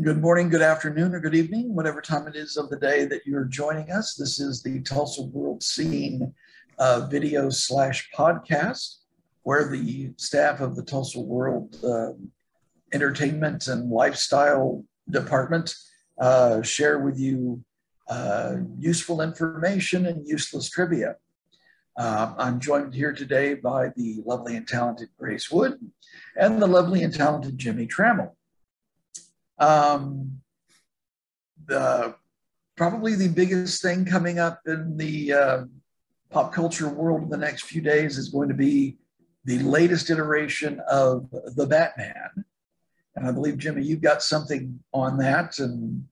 Good morning, good afternoon, or good evening, whatever time it is of the day that you're joining us. This is the Tulsa World Scene uh, video slash podcast, where the staff of the Tulsa World uh, Entertainment and Lifestyle Department uh, share with you uh, useful information and useless trivia. Uh, I'm joined here today by the lovely and talented Grace Wood and the lovely and talented Jimmie Tramel. Um, the probably the biggest thing coming up in the uh, pop culture world in the next few days is going to be the latest iteration of the Batman. And I believe Jimmie, you've got something on that, and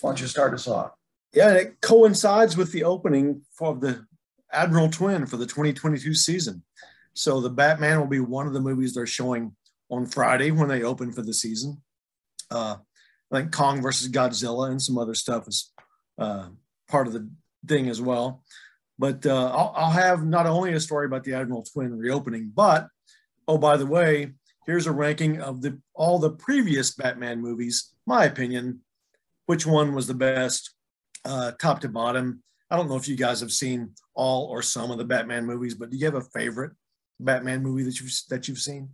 why don't you start us off? Yeah, it coincides with the opening for the Admiral Twin for the 2022 season. So the Batman will be one of the movies they're showing on Friday when they open for the season. Uh, think Kong versus Godzilla and some other stuff is uh, part of the thing as well. But uh, I'll, I'll, have not only a story about the Admiral Twin reopening, but oh, by the way, here's a ranking of the all the previous Batman movies. My opinion, which one was the best, uh, top to bottom. I don't know if you guys have seen all or some of the Batman movies, but do you have a favorite Batman movie that you've that you've seen?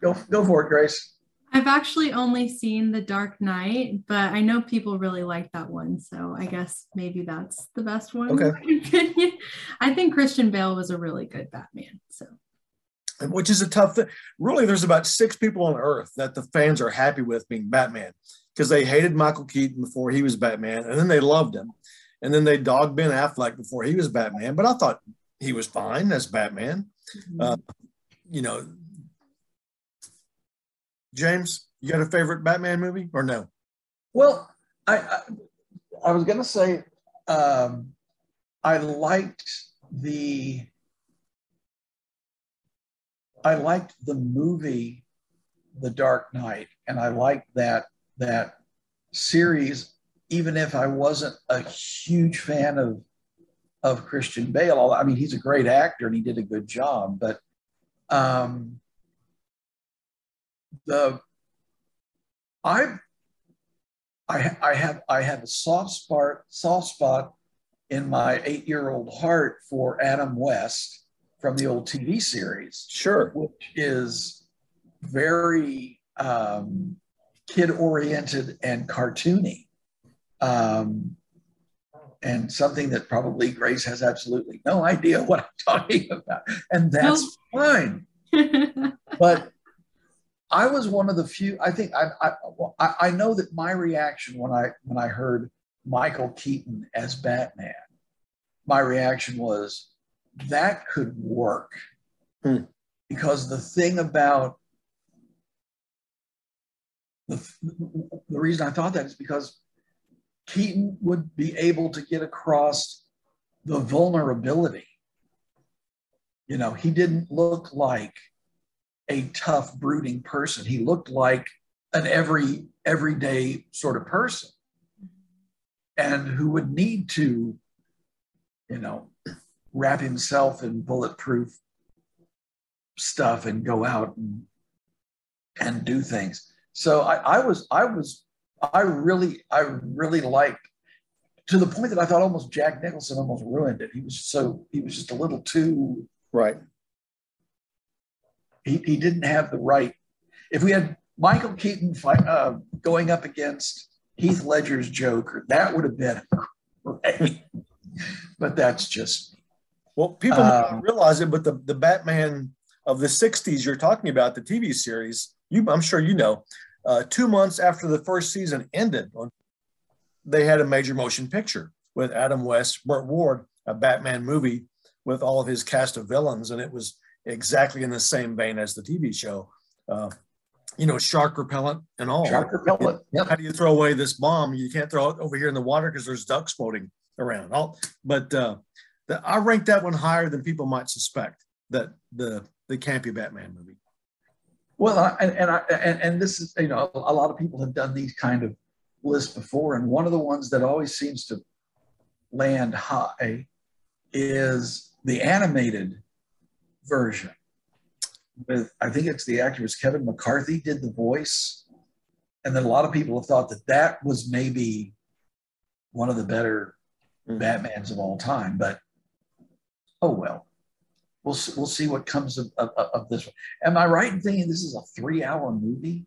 Go go for it, Grace. I've actually only seen The Dark Knight, but I know people really like that one. So I guess maybe that's the best one. Okay. I think Christian Bale was a really good Batman. So which is a tough thing. Really, there's about six people on earth that the fans are happy with being Batman because they hated Michael Keaton before he was Batman, and then they loved him. And then they dogged Ben Affleck before he was Batman, but I thought he was fine as Batman. Mm-hmm. Uh, you know, James, you got a favorite Batman movie or no? Well, I I, I was gonna say um, I liked the I liked the movie The Dark Knight, and I liked that that series, even if I wasn't a huge fan of of Christian Bale. I mean, he's a great actor and he did a good job, but um, the I I I have I have a soft spot soft spot in my eight year old heart for Adam West from the old TV series. Sure, which is very um, kid oriented and cartoony. Um, and something that probably Grace has absolutely no idea what I'm talking about. And that's fine. but I was one of the few. I think I, I I know that my reaction when I when I heard Michael Keaton as Batman, my reaction was that could work hmm. because the thing about the, the reason I thought that is because Keaton would be able to get across the vulnerability. You know, he didn't look like a tough, brooding person. He looked like an every everyday sort of person, and who would need to, you know, wrap himself in bulletproof stuff and go out and and do things. So I, I was I was I really I really liked to the point that I thought almost Jack Nicholson almost ruined it. He was so he was just a little too right he, he didn't have the right. If we had Michael Keaton uh, going up against Heath Ledger's Joker, that would have been great. but that's just well, people um, don't realize it, but the, the Batman of the 60s you're talking about, the TV series, you I'm sure you know, uh, two months after the first season ended, they had a major motion picture with Adam West, Burt Ward, a Batman movie with all of his cast of villains, and it was exactly in the same vein as the TV show. Uh, you know, shark repellent and all. Shark repellent. Yep. How do you throw away this bomb? You can't throw it over here in the water because there's ducks floating around. All, but uh, the, I rank that one higher than people might suspect. That the the campy Batman movie. Well, I, and and, I, and and this is you know a lot of people have done these kind of lists before, and one of the ones that always seems to land high is the animated version. with I think it's the actor was Kevin McCarthy did the voice, and then a lot of people have thought that that was maybe one of the better Mhm. Batmans of all time. But oh well, we'll we'll see what comes of, of, of this one. Am I right in thinking this is a three-hour movie?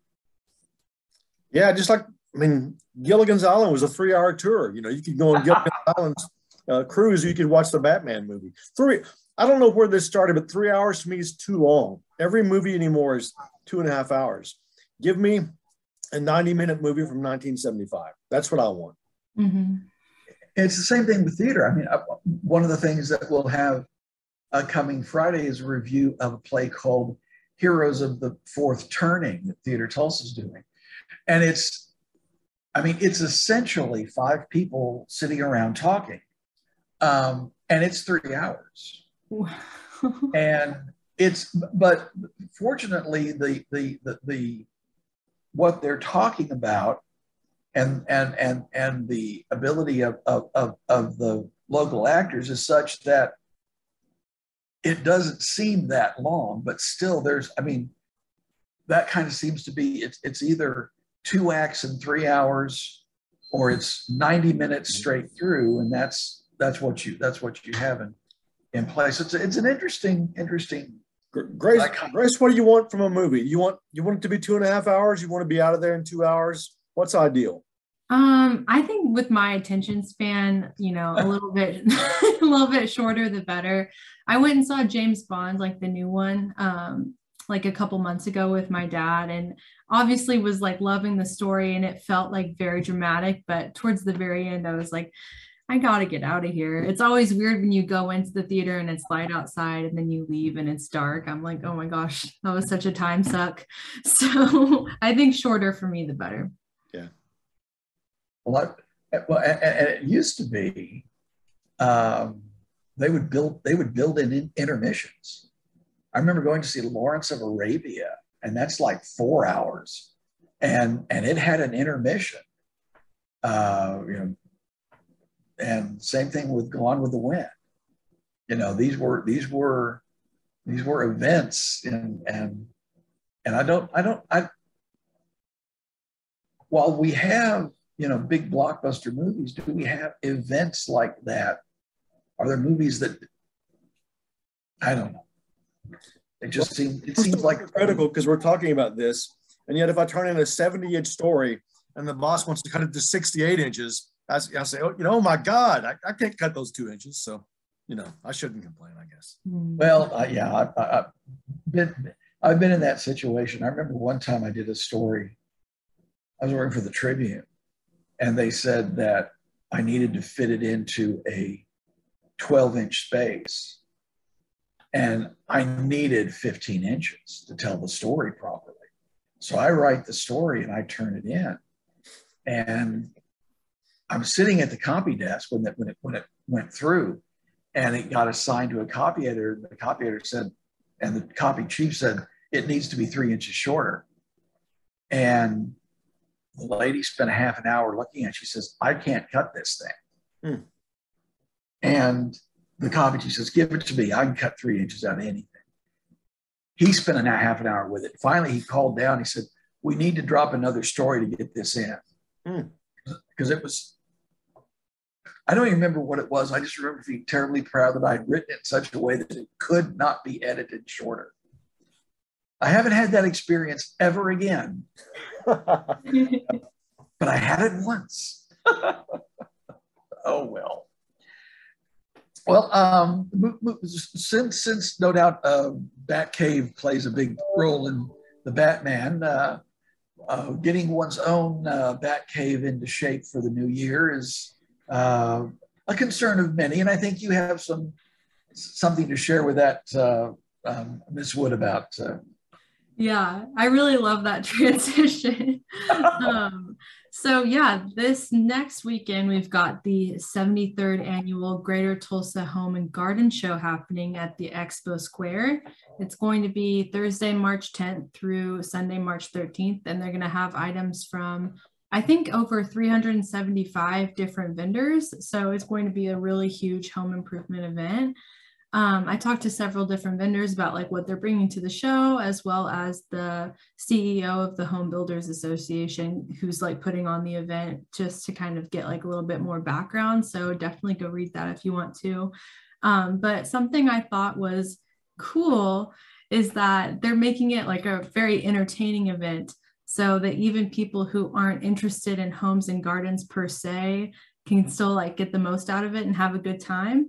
Yeah, just like I mean, Gilligan's Island was a three-hour tour. You know, you could go on Gilligan's Island's uh, cruise. You could watch the Batman movie. Three. I don't know where this started, but three hours to me is too long. Every movie anymore is two and a half hours. Give me a 90-minute movie from 1975. That's what I want. Mhm. It's the same thing with theater. I mean, uh, one of the things that we'll have uh, coming Friday is a review of a play called Heroes of the Fourth Turning that Theater Tulsa is doing. And it's, I mean, it's essentially five people sitting around talking. Um, and it's three hours. And it's, but fortunately, the, the, the, the, what they're talking about and and and and the ability of of of, of the local actors is such that it doesn't seem that long but still there's i mean that kind of seems to be it's it's either two acts in three hours or it's 90 minutes straight through and that's that's what you that's what you have in in place it's it's an interesting interesting Grace, Like- Grace, what do you want from a movie? You want you want it to be two and a half hours? You want to be out of there in two hours? What's ideal? Um, I think with my attention span, you know, a little bit a little bit shorter the better. I went and saw James Bond, like the new one, um, like a couple months ago with my dad, and obviously was like loving the story and it felt like very dramatic. But towards the very end, I was like, I gotta get out of here. It's always weird when you go into the theater and it's light outside and then you leave and it's dark. I'm like, oh my gosh, that was such a time suck. So I think shorter for me the better. Yeah. Well, I, well, and, and it used to be, um, they would build they would build in, in intermissions. I remember going to see Lawrence of Arabia, and that's like four hours, and and it had an intermission. Uh, you know, and same thing with Gone with the Wind. You know, these were these were these were events, and and and I don't I don't I. While we have you know big blockbuster movies, do we have events like that? Are there movies that I don't know? It just seems it seems like critical because we're talking about this, and yet if I turn in a 70 inch story and the boss wants to cut it to 68 inches, I, s- I say, oh, you know, oh my God, I, I can't cut those two inches. So, you know, I shouldn't complain, I guess. Well, uh, yeah, I, I, I've been I've been in that situation. I remember one time I did a story. I was working for the Tribune, and they said that I needed to fit it into a 12 inch space, and I needed 15 inches to tell the story properly. So I write the story and I turn it in, and I'm sitting at the copy desk when it when it when it went through, and it got assigned to a copy editor. The copy editor said, and the copy chief said, it needs to be three inches shorter. And the lady spent a half an hour looking at it. She says, I can't cut this thing. Hmm. And the copy chief says, give it to me. I can cut three inches out of anything. He spent a half an hour with it. Finally, he called down. He said, we need to drop another story to get this in. Hmm. Because it was I don't even remember what it was. I just remember being terribly proud that I had written it in such a way that it could not be edited shorter. I haven't had that experience ever again, but I had it once. oh well. Well, um, since since no doubt uh, Batcave plays a big role in the Batman, uh, uh, getting one's own uh, Batcave into shape for the new year is uh, a concern of many, and I think you have some something to share with that, uh, um, Ms. Wood, about. Uh, Yeah, I really love that transition. um, so, yeah, this next weekend, we've got the 73rd annual Greater Tulsa Home and Garden Show happening at the Expo Square. It's going to be Thursday, March 10th through Sunday, March 13th, and they're going to have items from I think over 375 different vendors. So it's going to be a really huge home improvement event. um, I talked to several different vendors about like what they're bringing to the show, as well as the CEO of the Home Builders Association, who's like putting on the event just to kind of get like a little bit more background. So definitely go read that if you want to. Um, but something I thought was cool is that they're making it like a very entertaining event so that even people who aren't interested in homes and gardens per se can still like get the most out of it and have a good time.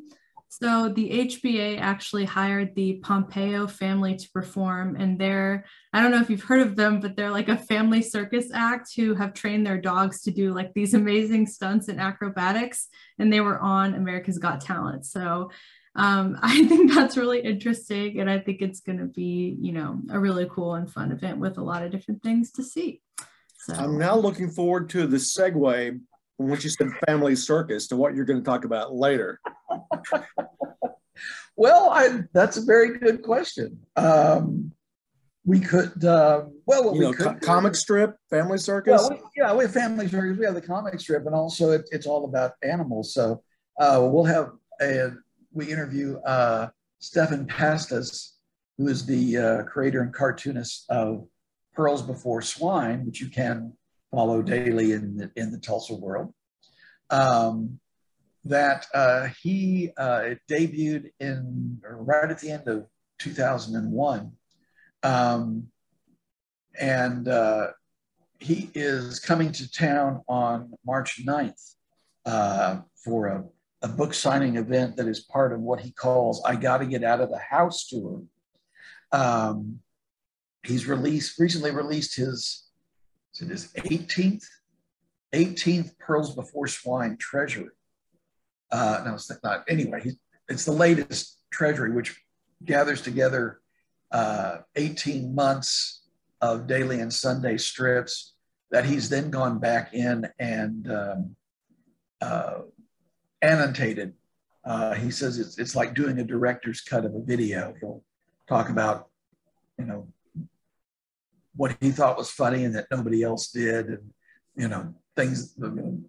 So the HBA actually hired the Pompeyo family to perform, and they're, I don't know if you've heard of them, but they're like a family circus act who have trained their dogs to do like these amazing stunts and acrobatics, and they were on America's Got Talent. So um, I think that's really interesting, and I think it's going to be, you know, a really cool and fun event with a lot of different things to see. So I'm now looking forward to the segue from what you said family circus to what you're going to talk about later. well, I, that's a very good question. Um, we could, uh, well, you we know, could, co- comic strip, family circus. Well, we, yeah, we have family circus. We have the comic strip, and also it, it's all about animals. So uh, we'll have a, we interview uh, Stephan Pastis, who is the uh, creator and cartoonist of Pearls Before Swine, which you can follow daily in the, in the Tulsa world. Um, that uh, he uh, debuted in right at the end of 2001. Um, and uh, he is coming to town on March 9th uh, for a, a, book signing event that is part of what he calls I Gotta Get Out of the House tour. Um, he's released recently released his, his 18th 18th Pearls Before Swine Treasury uh, no, it's not. Anyway, it's the latest treasury, which gathers together uh, 18 months of daily and Sunday strips that he's then gone back in and um, uh, annotated. Uh, he says it's, it's like doing a director's cut of a video. He'll talk about, you know, what he thought was funny and that nobody else did, and you know, things,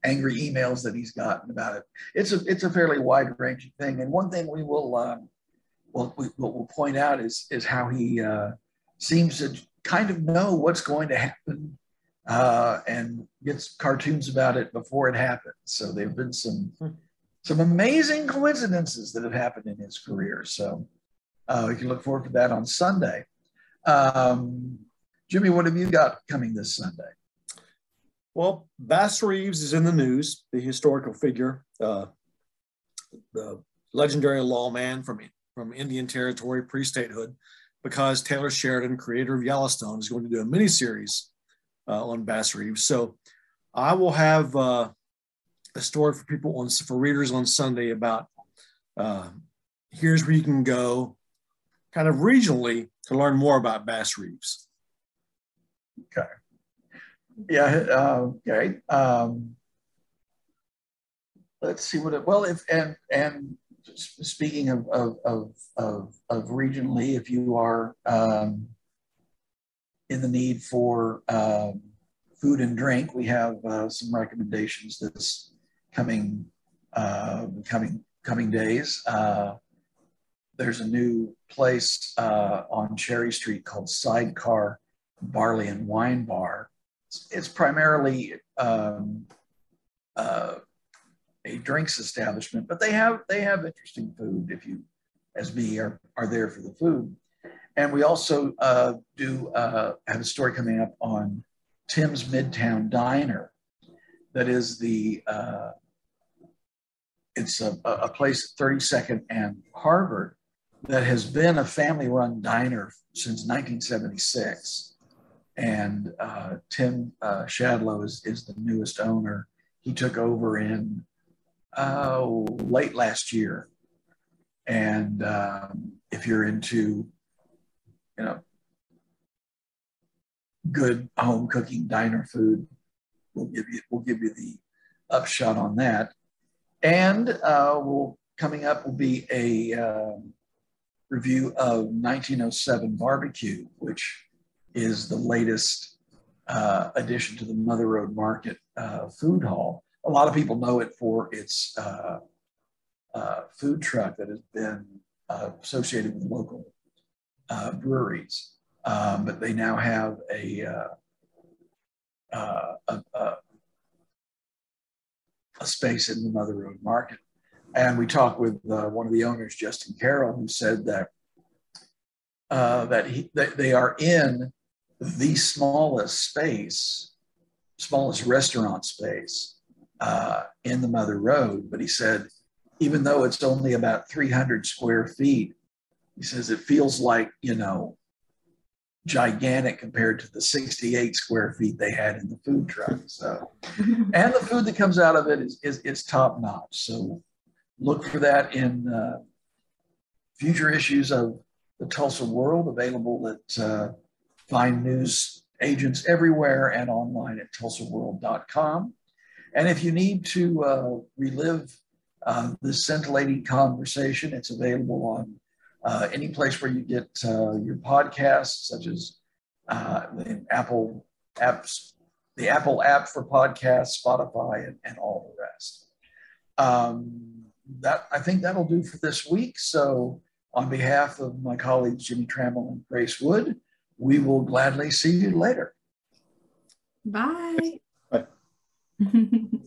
angry emails that he's gotten about it. It's a it's a fairly wide ranging thing. And one thing we will um, well, we, what we'll point out is is how he uh, seems to kind of know what's going to happen uh, and gets cartoons about it before it happens. So there've been some hmm. Some amazing coincidences that have happened in his career. So uh, we can look forward to that on Sunday. Um, Jimmie, what have you got coming this Sunday? Well, Bass Reeves is in the news, the historical figure, uh, the legendary lawman from, from Indian Territory pre statehood, because Taylor Sheridan, creator of Yellowstone, is going to do a miniseries uh, on Bass Reeves. So I will have uh, a story for people on for readers on Sunday about uh, here's where you can go, kind of regionally, to learn more about Bass Reeves. Okay. Yeah. Uh, okay. Um, let's see what it, well, if, and, and speaking of, of, of, of, of regionally, if you are um, in the need for um, food and drink, we have uh, some recommendations this coming, uh, coming, coming days. Uh, there's a new place uh, on Cherry Street called Sidecar Barley and Wine Bar it's primarily um, uh, a drinks establishment, but they have they have interesting food if you, as me, are are there for the food. And we also uh, do uh, have a story coming up on Tim's Midtown Diner, that is the uh, it's a, a place at 32nd and Harvard that has been a family-run diner since 1976 and uh, Tim uh, Shadlow is, is the newest owner. He took over in uh, late last year. And um, if you're into, you know, good home cooking diner food, we'll give you we'll give you the upshot on that. And uh, we'll coming up will be a um, review of 1907 barbecue, which is the latest uh, addition to the Mother Road Market uh, food hall. A lot of people know it for its uh, uh food truck that has been uh, associated with local breweries. Um, but they now have a, a, a, a, space in the Mother Road Market. And we talked with uh, one of the owners, Justin Carroll, who said that uh, that, he, that they are in the smallest space, smallest restaurant space uh, in the Mother Road. But he said, even though it's only about 300 square feet, he says it feels like, you know, gigantic compared to the 68 square feet they had in the food truck. So, and the food that comes out of it is, is, is top notch. So look for that in uh, future issues of the Tulsa World, available at uh, Fine News agents everywhere and online at tulsaworld.com. And if you need to uh, relive uh, this scintillating conversation, it's available on uh, any place where you get uh, your podcasts, such as uh, the Apple apps, the Apple app for podcasts, Spotify, and, and all the rest. Um, that I think that'll do for this week. So on behalf of my colleagues Jimmie Tramel and Grace Wood, we will gladly see you later. Bye. Bye.